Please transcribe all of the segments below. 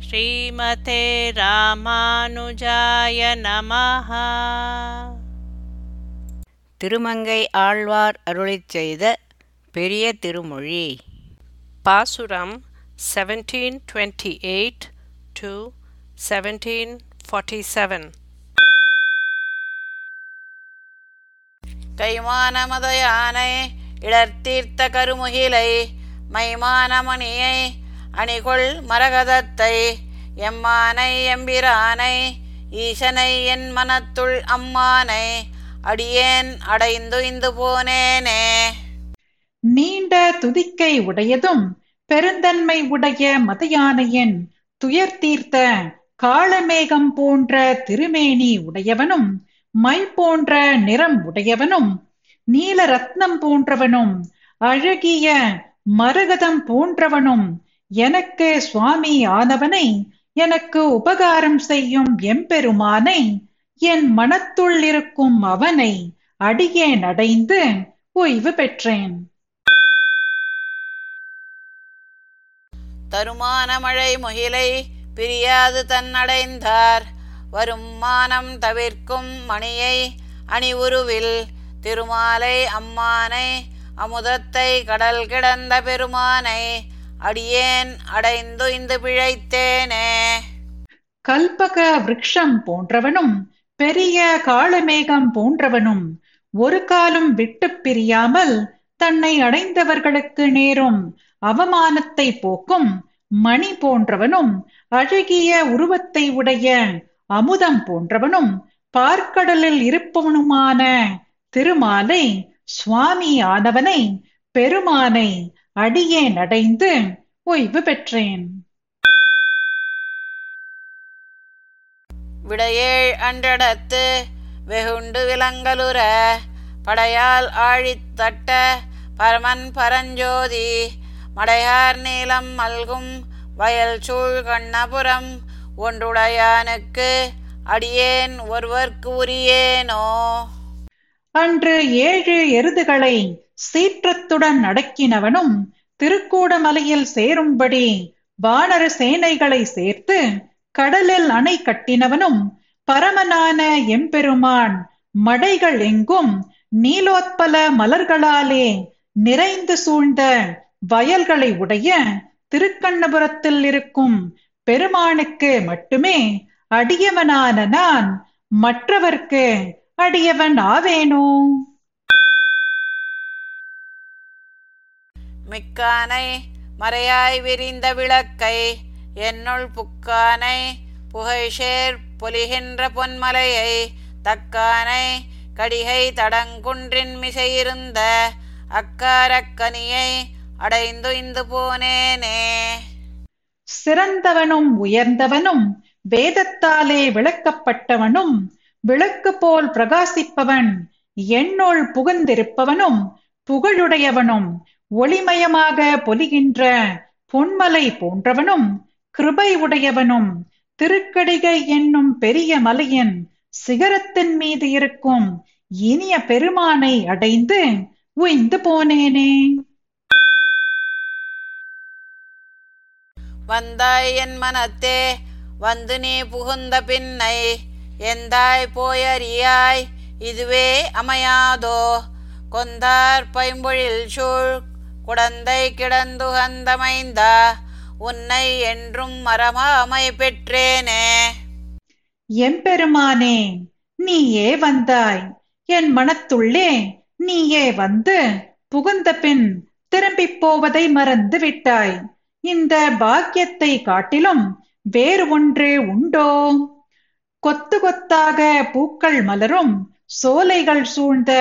ஸ்ரீமதே ராமானுஜாய நமஹ. திருமங்கை ஆழ்வார் அருளிச் செய்த பெரிய திருமொழி. பாசுரம் 1728 to 1747 கைமானமத யானை இடர்த்தீர்த்த கருமுகிலை மைமானமணியை அணிகொள் மரகதத்தை எம்மானை எம்பிரானை ஈசனை என் மனத்துள் அம்மானை அடியேன் அடைந்துய்ந்து போனேனே. நீண்ட துதிக்கை உடையதும் பெருந்தன்மை உடைய மதயானையின் துயர் தீர்த்த காளமேகம் போன்ற திருமேனி உடையவனும் மை போன்ற நிறம் உடையவனும் நீல ரத்னம் போன்றவனும் அழகிய மரகதம் போன்றவனும் எனக்கு சுவாமி ஆனவனை எனக்கு உபகாரம் செய்யும் எம்பெருமானை என் மனத்துள் இருக்கும் அவனை அடியேன் அடைந்து ஓய்வு பெற்றேன். தருமான மழை முகிலை பிரியாது தன்னடைந்தார். வரும் மானம் தவிர்க்கும் மணியை அணிவுருவில் திருமாலை அம்மானை அமுதத்தை கடல் கிடந்த பெருமானை அடியேன் அடைந்து இந்த பிழைத்தேனே. கல்பக விரக்ஷம் போன்றவனும் பெரிய காளமேகம் போன்றவனும் ஒரு காலம் விட்டு பிரியாமல் தன்னை அடைந்தவர்களுக்கு நேரும் அவமானத்தை போக்கும் மணி போன்றவனும் அழகிய உருவத்தை உடைய அமுதம் போன்றவனும் பார்க்கடலில் இருப்பவனுமான திருமாலை சுவாமி ஆனவனை பெருமானை அடியேன் அடைந்து ஓய்வு பெற்றேன். விடையேழ் அன்றடத்து வெகுண்டு விலங்கலுற படையால் ஆழித் தட்ட பரமன் பரஞ்சோதி மடையார் நீலம் மல்கும் வயல் சூழ் கண்ணபுரம் ஒன்றுடையானுக்கு அடியேன் ஒருவர்க்கு உரியேனோ? அன்று ஏழு எருதுகளை சீற்றத்துடன் அடக்கினவனும் திருக்கூடமலையில் சேரும்படி வானர சேனைகளை சேர்த்து கடலில் அணை கட்டினவனும் பரமனான எம்பெருமான் மடைகள் எங்கும் நீலோத்பல மலர்களாலே நிறைந்து சூழ்ந்த வயல்களை உடைய திருக்கண்ணபுரத்தில் இருக்கும் பெருமானுக்கு மட்டுமே அடியவனான நான் மற்றவர்க்கு அடியவன் ஆவேனோ? மிக்கானை மறையாய் விரிந்த விளக்கை என்னுள் புக்கானை புகைஷேர் பொலிகின்ற பொன்மலையை தக்கானை கடிகை தடங்குன்றின் மிசையிருந்த அக்காரக்கனியை அடைந்து இந்து போனேனே. சிறந்தவனும் உயர்ந்தவனும் வேதத்தாலே விளக்கப்பட்டவனும் விளக்கு போல் பிரகாசிப்பவன் என்னுள் புகுந்திருப்பவனும் புகழுடையவனும் ஒளிமயமாக பொலிகின்ற பொன்மலை போன்றவனும் கிருபை உடையவனும் திருக்கடிகை என்னும் பெரிய மலையின் சிகரத்தின் மீது இருக்கும் இனிய பெருமானை அடைந்து உய்ந்து போனேனே. வந்தாய் என் மனத்தே வந்து நீ புகுந்த பின்னை எந்தாய் போயறியாய் இதுவே அமையாதோ கொந்தார் பைம்பொழில் சூழ் குடந்தை கிடந்துகந்தமைந்தா உன்னை என்றும் மரமாமை பெற்றேனே. எம்பெருமானே நீயே வந்தாய். என் மனத்துள்ளே நீயே வந்து புகுந்த பின் திரும்பிப் போவதை மறந்து விட்டாய். இந்த பாக்கியத்தை காட்டிலும் வேறு ஒன்று உண்டோ? கொத்து கொத்தாக பூக்கள் மலரும் சோலைகள் சூழ்ந்த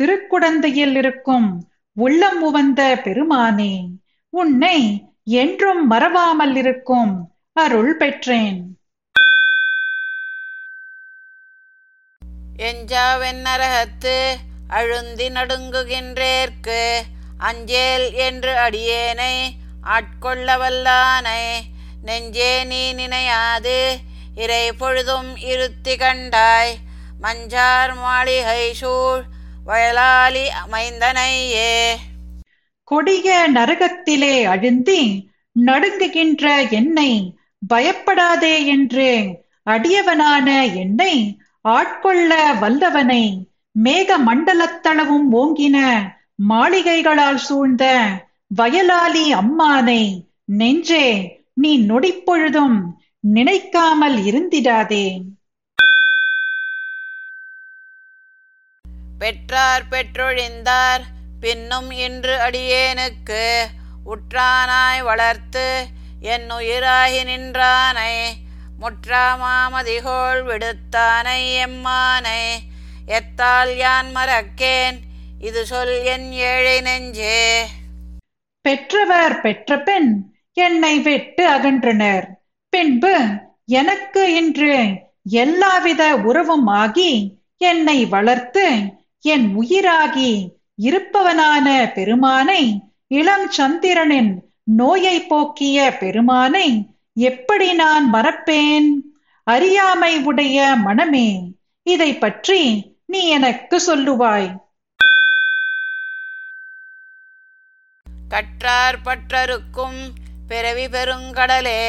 திருக்குடந்தையில் இருக்கும் உள்ளம் உவந்த பெருமானே உன்னை என்றும் மறவாமல் இருக்கும் அருள் பெற்றேன். எஞ்சாவென்னரகத்து அழுந்தி நடுங்குகின்றேற்கு அஞ்சேல் என்று அடியேனை ஆட்கொள்ள வல்லானை நெஞ்சே நீ நினையாது இறை பொழுதும் இருத்தி கண்டாய் மஞ்சார் மாளிகை சூழ் வயலாளி அமைந்தனையே. கொடிய நரகத்திலே அழுந்தி நடுங்குகின்ற என்னை பயப்படாதே என்று. அடியவனான என்னை ஆட்கொள்ள வல்லவனை மேக மண்டலத்தளவும் ஓங்கின மாளிகைகளால் சூழ்ந்த வயலாளி அம்மானை நெஞ்சே நீ நொடிப்பொழுதும் நினைக்காமல் இருந்திடாதே. பெற்றார் பெற்றொழிந்தார். பின்னும் இன்று அடியேனுக்கு உற்றானாய் வளர்த்து என் உயிராகி நின்றானை முற்றாமாமதிகோள் விடுத்தானை எம்மானை எத்தால் யான் மறக்கேன்? இது சொல் என் ஏழை நெஞ்சே. பெற்றவர் பெற்ற பெண் என்னை விட்டு அகன்றனர். பின்பு எனக்கு இன்று எல்லாவித உறவும் ஆகி என்னை வளர்த்து என் உயிராகி இருப்பவனான பெருமானை இளம் சந்திரனின் நோயை போக்கிய பெருமானை எப்படி நான் மறப்பேன்? அறியாமை உடைய மனமே இதை பற்றி நீ எனக்கு சொல்லுவாய். கற்றார் பற்றருக்கும் பிறவி பெருங்கடலே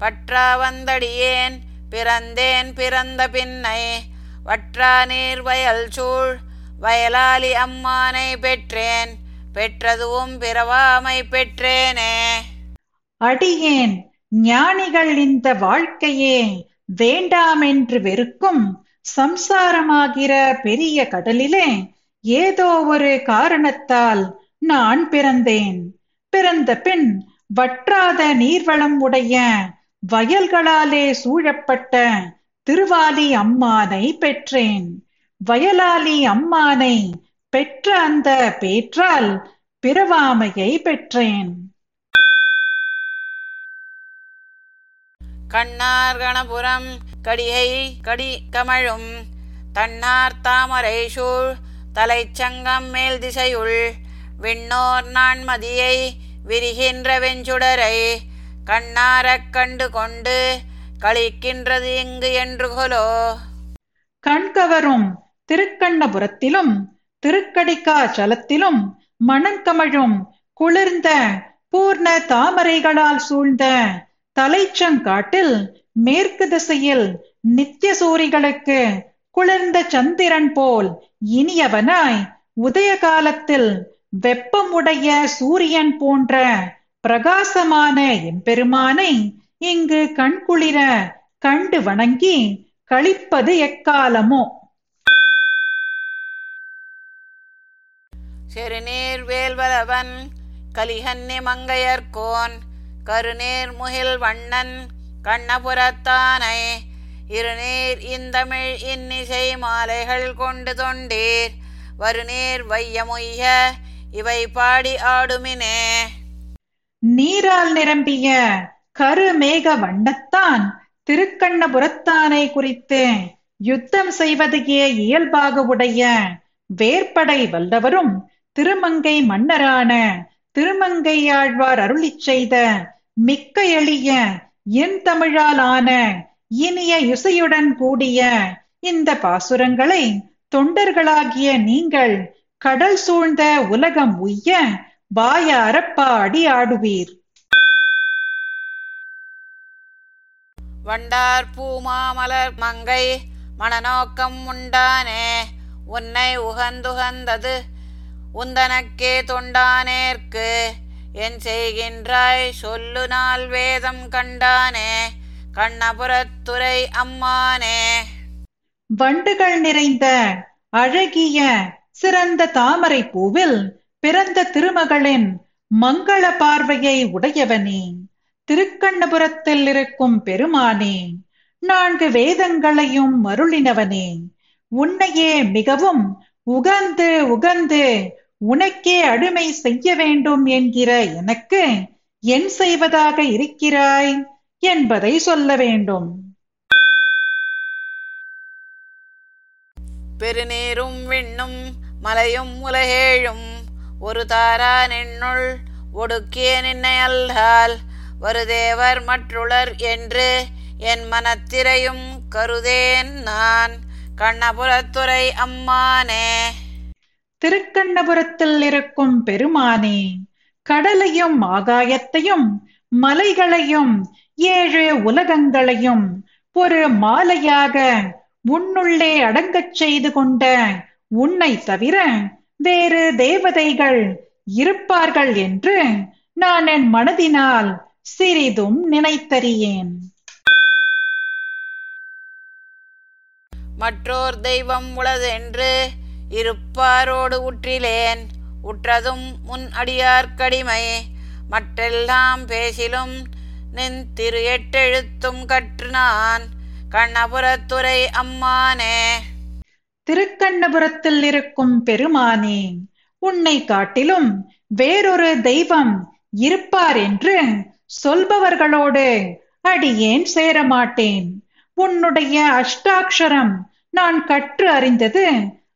பற்றா வந்தடியேன் பிறந்தேன் பிறந்த பின்னை வற்றா நீர்வயல் சூழ் வயலாளி அம்மானை பெற்றேன் பெற்றதுவும் பிறவாமை பெற்றேனே. அடியேன் ஞானிகள் இந்த வாழ்க்கையே வேண்டாம் என்று வெறுக்கும் சம்சாரமாகிற பெரிய கடலிலே ஏதோ ஒரு காரணத்தால் நான் பிறந்தேன். பிறந்த பின் வற்றாத நீர்வளம் உடைய வயல்களாலே சூழப்பட்ட திருவாலி அம்மானை பெற்றேன். வயலாலி அம்மானை பெற்ற அந்த பேற்றால் பிறவாமையை பெற்றேன். கண்ணார் கணபுரம் கடிகை கடி கமழும் தன்னார் தாமரை சூழ் தலைச்சங்கம் மேல் திசையுள் விண்ணோர் நான்மதியை விரிகின்ற வெஞ்சுடரை கண்ணாரக் கண்டு கொண்டு களிக்கின்றது இங்கு என்று கொலோ. கண்கவரும் திருக்கண்ணபுரத்திலும் திருக்கடிக்காச்சலத்திலும் மணங்கமழும் குளிர்ந்த பூர்ண தாமரைகளால் சூழ்ந்த தலைச்சங்காட்டில் மேற்கு திசையில் நித்திய சூரிகளுக்கு குளிர்ந்த சந்திரன் போல் இனியவனாய் உதய காலத்தில் வெப்பமுடைய சூரியன் போன்ற பிரகாசமான எம்பெருமானை இங்கு கண்குளிர கண்டு வணங்கி கழிப்பது எக்காலமோ. செருநீர் வேல்வலவன் கலிகன்னி மங்கையர்கோன் கருநீர் முகில் வண்ணன் கண்ணபுரத்தானை இருநீர் இந்தமிழ் இன்னிசை மாலைகள் கொண்டு தொண்டீர் வருநீர் வையமுய்ய இவை பாடி ஆடுமினே. நீரால் நிரம்பிய கருமேக வண்ணத்தான் திருக்கண்ணபுரத்தானை குறித்து யுத்தம் செய்வதையே இயல்பாக உடைய வேற்படை வல்லவரும் திருமங்கை மன்னரான திருமங்கையாழ்வார் அருளிச் செய்த மிக்க எளிய என் தமிழால் ஆன இனிய இசையுடன் கூடிய இந்த பாசுரங்களை தொண்டர்களாகிய நீங்கள் கடல் சூழ்ந்த உலகம் உய்ய வாயார பாடி ஆடுவீர். வண்டார் பூமாமலர் மங்கை மனநோக்கம் உண்டானே உன்னை உகந்துகந்தது உந்தனக்கே தொண்டானேற்கு என் செய்கின்றாய் சொல்லு நாள் வேதம் கண்டானே கண்ணபுரத்துறை அம்மானே. வண்டுகள் நிறைந்த அழகிய சிறந்த தாமரை பூவில் பிறந்த திருமகளின் மங்கள பார்வையை உடையவனே. திருக்கண்ணபுரத்தில் இருக்கும் பெருமானே நான்கு வேதங்களையும் அருளினவனே. உன்னையே மிகவும் உகந்து உகந்து உனக்கே அடிமை செய்ய வேண்டும் என்கிற எனக்கு என் செய்வதாக இருக்கிறாய் என்பதை சொல்ல வேண்டும். பெருநீரும் விண்ணும் மலையும் உலகேழும் ஒரு தாரா நின்னுள் ஒடுக்கிய நின்னை அல்லால் வருதேவர் மற்றுளர் என்று என் மனத்திரையும் கருதேன் நான். கண்ணபுரத்துறை அம்மானே. திருக்கண்ணபுரத்தில் இருக்கும் பெருமானே கடலையும் ஆகாயத்தையும் மலைகளையும் ஏழு உலகங்களையும் ஒரு மாலையாக உன்னுள்ளே அடங்கச் செய்து கொண்ட உன்னை தவிர வேறு தேவதைகள் இருப்பார்கள் என்று நான் என் மனதினால் சிறிதும் நினைத்தறியேன். மற்றோர் தெய்வம் உளதென்று இருப்பாரோடு உற்றிலேன். உற்றதும் முன் அடியார்க்கடிமை மற்றெல்லாம் பேசிலும் நின் திரு எட்டெழுத்தும் கற்று நான் கண்ணபுரத்துறை அம்மானே. திருக்கண்ணபுரத்தில் இருக்கும் பெருமானே உன்னை காட்டிலும் வேறொரு தெய்வம் இருப்பார் என்று சொல்பவர்களோடு அடியேன் சேரமாட்டேன். உன்னுடைய அஷ்டாட்சரம் நான் கற்று அறிந்தது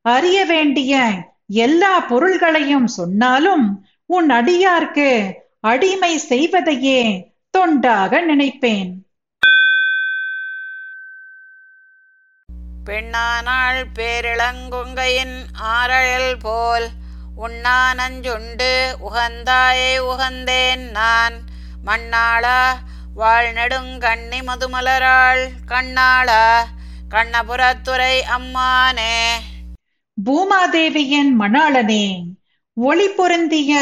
அறிய வேண்டிய எல்லா பொருள்களையும் சொன்னாலும் உன் அடியார்க்கு அடிமை செய்வதையே தொண்டாக நினைப்பேன். பெண்ணானாள் பேரிளங்குங்கையின் ஆரழல் போல் உண்ணா நஞ்சுண்டு உகந்தாயே உகந்தேன் நான். மண்ணாளா வாழ்நெடுங்கண்ணி மதுமலராள் கண்ணாளா கண்ணபுரத்துறை அம்மானே. பூமாதேவியின் மணாளனே ஒளி பொருந்திய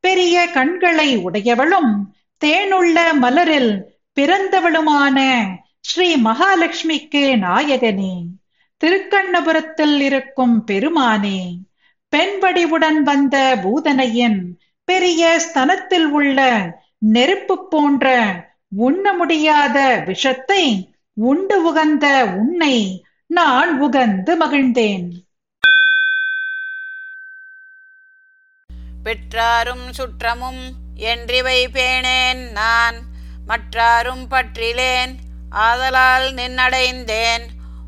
பெரிய கண்களை உடையவளும் தேனுள்ள மலரில் பிறந்தவளுமான ஸ்ரீ மகாலட்சுமிக்கு நாயகனே. திருக்கண்ணபுரத்தில் இருக்கும் பெருமானே பெண்வடிவுடன் வந்த பூதனையின் பெரிய ஸ்தனத்தில் உள்ள நெருப்பு போன்ற உண்ண முடியாத விஷத்தை உண்டு உகந்த உன்னை நான் உகந்து மகிழ்ந்தேன். பெற்றாரும் சுற்றமும் என்றிவை பேணேன் நான். மற்றாரும் பற்றிலேன் ஆதலால் நின்னடைந்தேன்.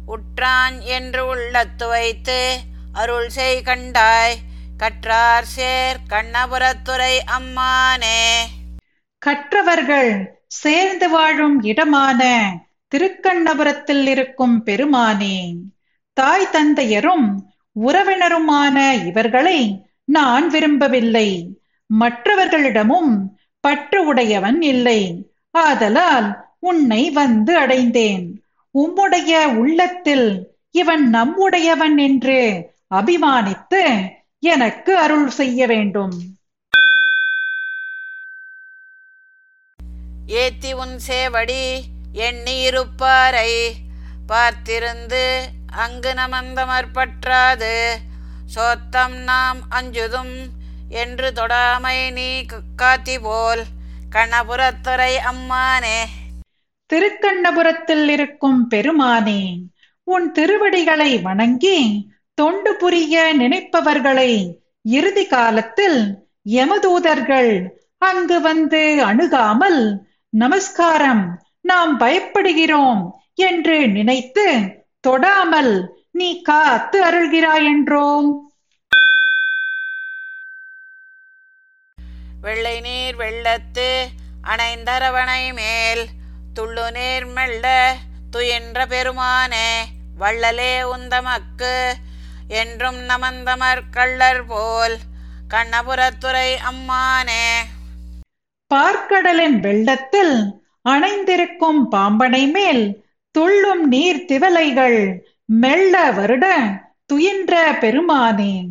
உற்றான் என்று உள்ளத்து வைத்து அருள் செய் கண்டாய். கற்றார் சேர் கண்ணபுரத்துறை அம்மானே. கற்றவர்கள் சேர்ந்து வாழும் இடமான திருக்கண்ணபுரத்தில் இருக்கும் பெருமானே. தாய் தந்தையரும் உறவினருமான இவர்களை நான் விரும்பவில்லை. மற்றவர்களிடமும் பற்று உடையவன் இல்லை. ஆதலால் உன்னை வந்து அடைந்தேன். உம்முடைய உள்ளத்தில் இவன் நம்முடையவன் என்று அபிமானித்து எனக்கு அருள் செய்ய வேண்டும். ஏத்தி உன் சேவடி எண்ணி இருப்பாரை பார்த்திருந்து அங்கு நமந்தமற்பற்றாது சோத்தம் நாம் அஞ்சுதும் என்று தொடாமை நீ காத்தி போல். கணபுரத்துறை அம்மானே. திருக்கண்ணபுரத்தில் இருக்கும் பெருமானே உன் திருவடிகளை வணங்கி தொண்டு புரிய நினைப்பவர்களை இறுதி காலத்தில் யமதூதர்கள் அங்கு வந்து அணுகாமல் நமஸ்காரம் நாம் பயப்படுகிறோம் என்று நினைத்து தொடாமல் நீ காத்து அருள்கிறாயென்றோ வெள்ளை நீர் வெள்ளத்து அணைந்தரவணை மேல் துள்ளு நீர் மெல்ல துயின்ற பெருமானே வள்ளலே உந்தமக்கு என்றும் நமந்தமர் கள்ளர் போல் கண்ணபுரத்துறை அம்மானே. பார்க்கடலின் வெள்ளத்தில் அணைந்திருக்கும் பாம்பனை மேல் துள்ளும் நீர் திவலைகள் மெல்ல வருட துயின்ற பெருமானேன்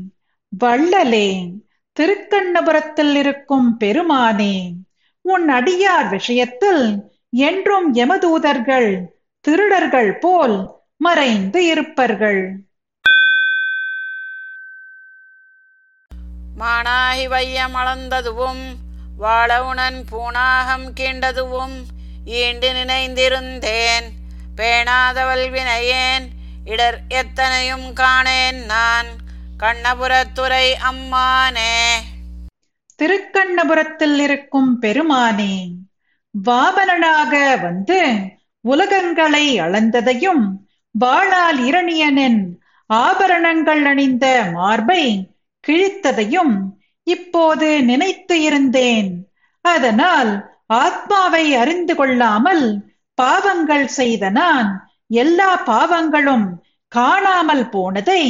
வள்ளலேன் திருக்கண்ணபுரத்தில் இருக்கும் பெருமானேன் உன் அடியார் விஷயத்தில் என்றும் எமதூதர்கள் திருடர்கள் போல் மறைந்து இருப்பர்கள். மானாகி வையம் அளந்ததுவும் வாழவுணன் பூணாகம் கீண்டதுவும் ஈண்டு நினைந்திருந்தேன் பேணாதவள் வினையேன் இடர் எத்தனையும் காணேன் நான். கண்ணபுரத்துறை அம்மானே. திருக்கண்ணபுரத்தில் இருக்கும் பெருமானே வாபனனாக வந்து உலகங்களை அளந்ததையும் வாளால் இரணியனின் ஆபரணங்கள் அணிந்த மார்பை கிழித்ததையும் இப்போது நினைத்து இருந்தேன். அதனால் ஆத்மாவை அறிந்து கொள்ளாமல் பாவங்கள் செய்த நான் எல்லா பாவங்களும் காணாமல் போனதை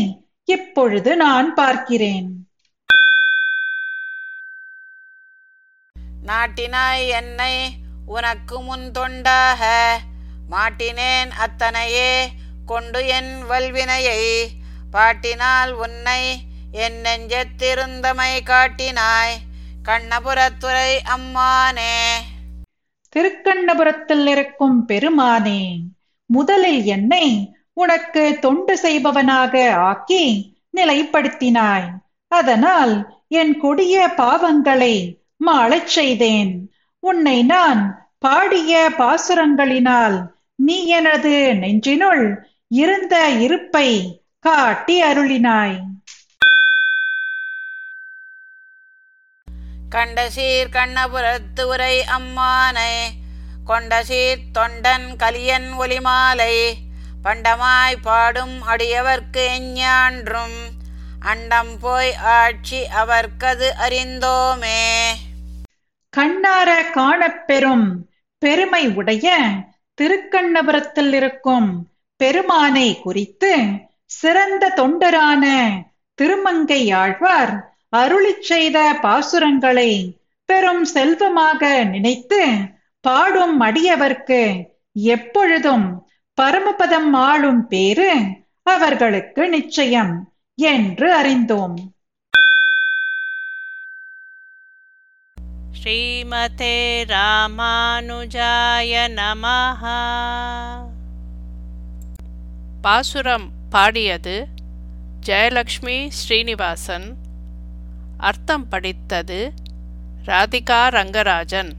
இப்பொழுது நான் பார்க்கிறேன். நாட்டினாய் என்னை உனக்கு முன் தொண்டாக மாட்டினேன் அத்தனையே கொண்டு என் வல்வினையை. பாட்டினால் உன்னை என் நெஞ்சத்திருந்தமை காட்டினாய் கண்ணபுரத்துறை அம்மானே. திருக்கண்ணபுரத்தில் இருக்கும் பெருமானே முதலில் என்னை உனக்கு தொண்டு செய்பவனாக ஆக்கி நிலைப்படுத்தினாய். அதனால் என் கொடிய பாவங்களை மாளச் செய்தேன். உன்னை நான் பாடிய பாசுரங்களினால் நீ எனது நெஞ்சினுள் இருந்த இருப்பை காட்டி அருளினாய். கண்டசீர் கண்ணபுரத்து உரை அம்மானை கொண்டசீர் தொண்டன் கலியன் ஒலிமாலை பண்டமாய் பாடும் அடியவர்க்கு எஞ்ஞான்றும் அண்டம் போய் ஆட்சி அவர்க்கது அறிந்தோமே. கண்ணார காணப்பெறும் பெருமை உடைய திருக்கண்ணபுரத்தில் இருக்கும் பெருமானை குறித்து சிறந்த தொண்டரான திருமங்கை ஆழ்வார் அருளிச் செய்த பாசுரங்களை பெரும் செல்வமாக நினைத்து பாடும் அடியவர்க்கு எப்பொழுதும் பரமபதம் ஆளும் பேரு அவர்களுக்கு நிச்சயம் என்று அறிந்தோம். ஸ்ரீமதே ராமானுஜாய நமஹ. பாசுரம் பாடியது ஜெயலக்ஷ்மி ஸ்ரீனிவாசன். அர்த்தம் படித்தது ராதிகா ரங்கராஜன்.